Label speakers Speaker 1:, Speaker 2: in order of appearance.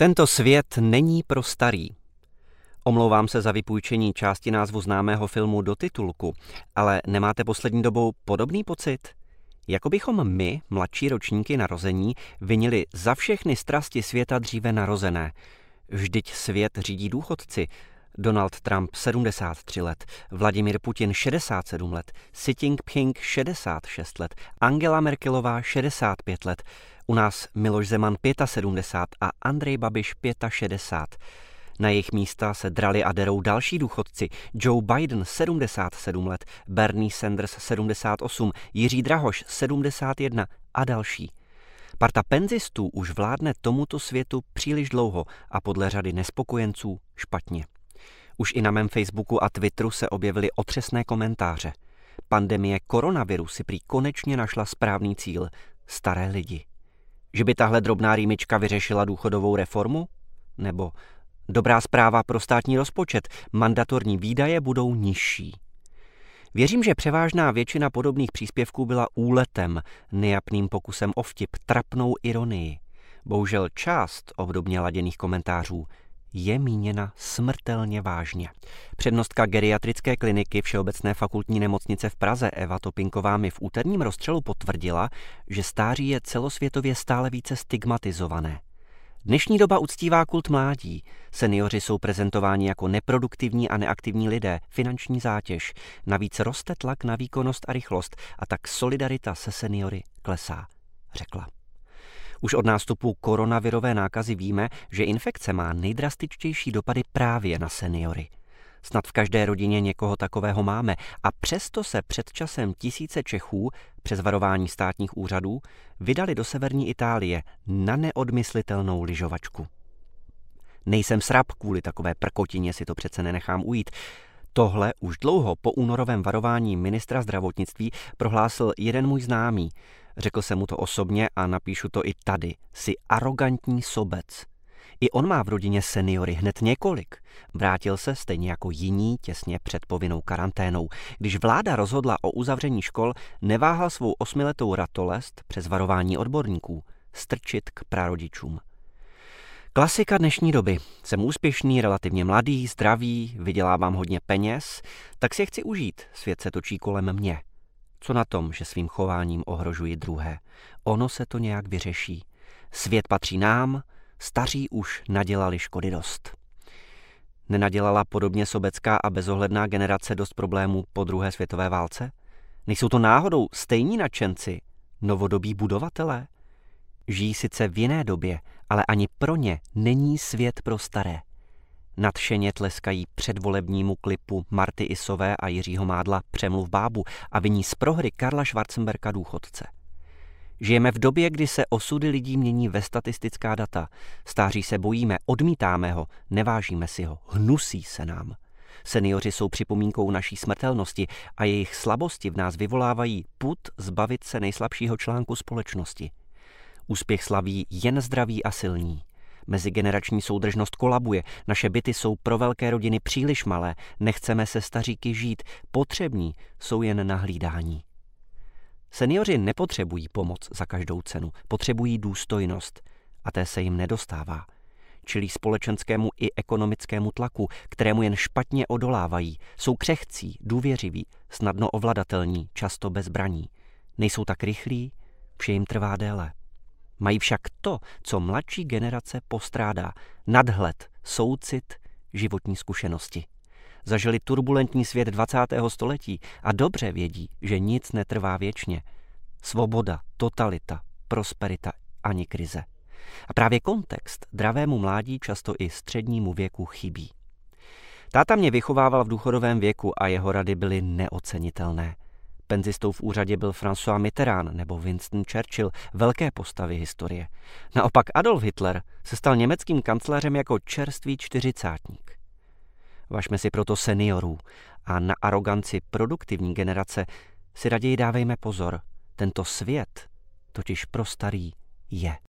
Speaker 1: Tento svět není pro starý. Omlouvám se za vypůjčení části názvu známého filmu do titulku, ale nemáte poslední dobou podobný pocit? Jako bychom my, mladší ročníky narození, vinili za všechny strasti světa dříve narozené. Vždyť svět řídí důchodci. Donald Trump 73 let, Vladimir Putin 67 let, Xi Jinping 66 let, Angela Merkelová 65 let, u nás Miloš Zeman 75 a Andrej Babiš 65. Na jejich místa se drali a derou další důchodci. Joe Biden 77 let, Bernie Sanders 78, Jiří Drahoš 71 a další. Parta penzistů už vládne tomuto světu příliš dlouho a podle řady nespokojenců špatně. Už i na mém Facebooku a Twitteru se objevily otřesné komentáře. Pandemie koronaviru si prý konečně našla správný cíl – staré lidi. Že by tahle drobná rýmička vyřešila důchodovou reformu? Nebo dobrá zpráva pro státní rozpočet, mandatorní výdaje budou nižší. Věřím, že převážná většina podobných příspěvků byla úletem, nejapným pokusem o vtip, trapnou ironii. Bohužel část obdobně laděných komentářů je míněna smrtelně vážně. Přednostka geriatrické kliniky Všeobecné fakultní nemocnice v Praze Eva Topinková mi v úterním rozstřelu potvrdila, že stáří je celosvětově stále více stigmatizované. Dnešní doba uctívá kult mládí. Seniori jsou prezentováni jako neproduktivní a neaktivní lidé, finanční zátěž. Navíc roste tlak na výkonnost a rychlost a tak solidarita se seniory klesá, řekla. Už od nástupu koronavirové nákazy víme, že infekce má nejdrastičtější dopady právě na seniory. Snad v každé rodině někoho takového máme a přesto se před časem tisíce Čechů přes varování státních úřadů vydali do severní Itálie na neodmyslitelnou lyžovačku. Nejsem srab kvůli takové prkotině, si to přece nenechám ujít. Tohle už dlouho po únorovém varování ministra zdravotnictví prohlásil jeden můj známý. Řekl jsem mu to osobně a napíšu to i tady. Jsi arrogantní sobec. I on má v rodině seniory hned několik. Vrátil se stejně jako jiní těsně před povinnou karanténou. Když vláda rozhodla o uzavření škol, neváhal svou osmiletou ratolest přes varování odborníků strčit k prarodičům. Klasika dnešní doby. Jsem úspěšný, relativně mladý, zdravý, vydělávám hodně peněz, tak si je chci užít. Svět se točí kolem mě. Co na tom, že svým chováním ohrožuji druhé? Ono se to nějak vyřeší. Svět patří nám, staří už nadělali škody dost. Nenadělala podobně sobecká a bezohledná generace dost problémů po druhé světové válce? Nejsou to náhodou stejní nadšenci, novodobí budovatelé? Žijí sice v jiné době, ale ani pro ně není svět pro staré. Nadšeně tleskají předvolebnímu klipu Marty Isové a Jiřího Mádla Přemluv bábu a viní z prohry Karla Schwarzenberka důchodce. Žijeme v době, kdy se osudy lidí mění ve statistická data. Stáří se bojíme, odmítáme ho, nevážíme si ho, hnusí se nám. Seniori jsou připomínkou naší smrtelnosti a jejich slabosti v nás vyvolávají put zbavit se nejslabšího článku společnosti. Úspěch slaví jen zdraví a silní. Mezigenerační soudržnost kolabuje, naše byty jsou pro velké rodiny příliš malé, nechceme se staříky žít, potřební jsou jen na hlídání. Seniori nepotřebují pomoc za každou cenu, potřebují důstojnost a té se jim nedostává. Čili společenskému i ekonomickému tlaku, kterému jen špatně odolávají, jsou křehcí, důvěřiví, snadno ovladatelní, často bez zbraní. Nejsou tak rychlí, vše jim trvá déle. Mají však to, co mladší generace postrádá, nadhled, soucit, životní zkušenosti. Zažili turbulentní svět 20. století a dobře vědí, že nic netrvá věčně. Svoboda, totalita, prosperita ani krize. A právě kontext dravému mládí často i střednímu věku chybí. Táta mě vychovával v důchodovém věku a jeho rady byly neocenitelné. Penzistou v úřadě byl François Mitterrand nebo Winston Churchill, velké postavy historie. Naopak Adolf Hitler se stal německým kancléřem jako čerstvý čtyřicátník. Važme si proto seniorů a na aroganci produktivní generace si raději dávejme pozor. Tento svět totiž pro starý je.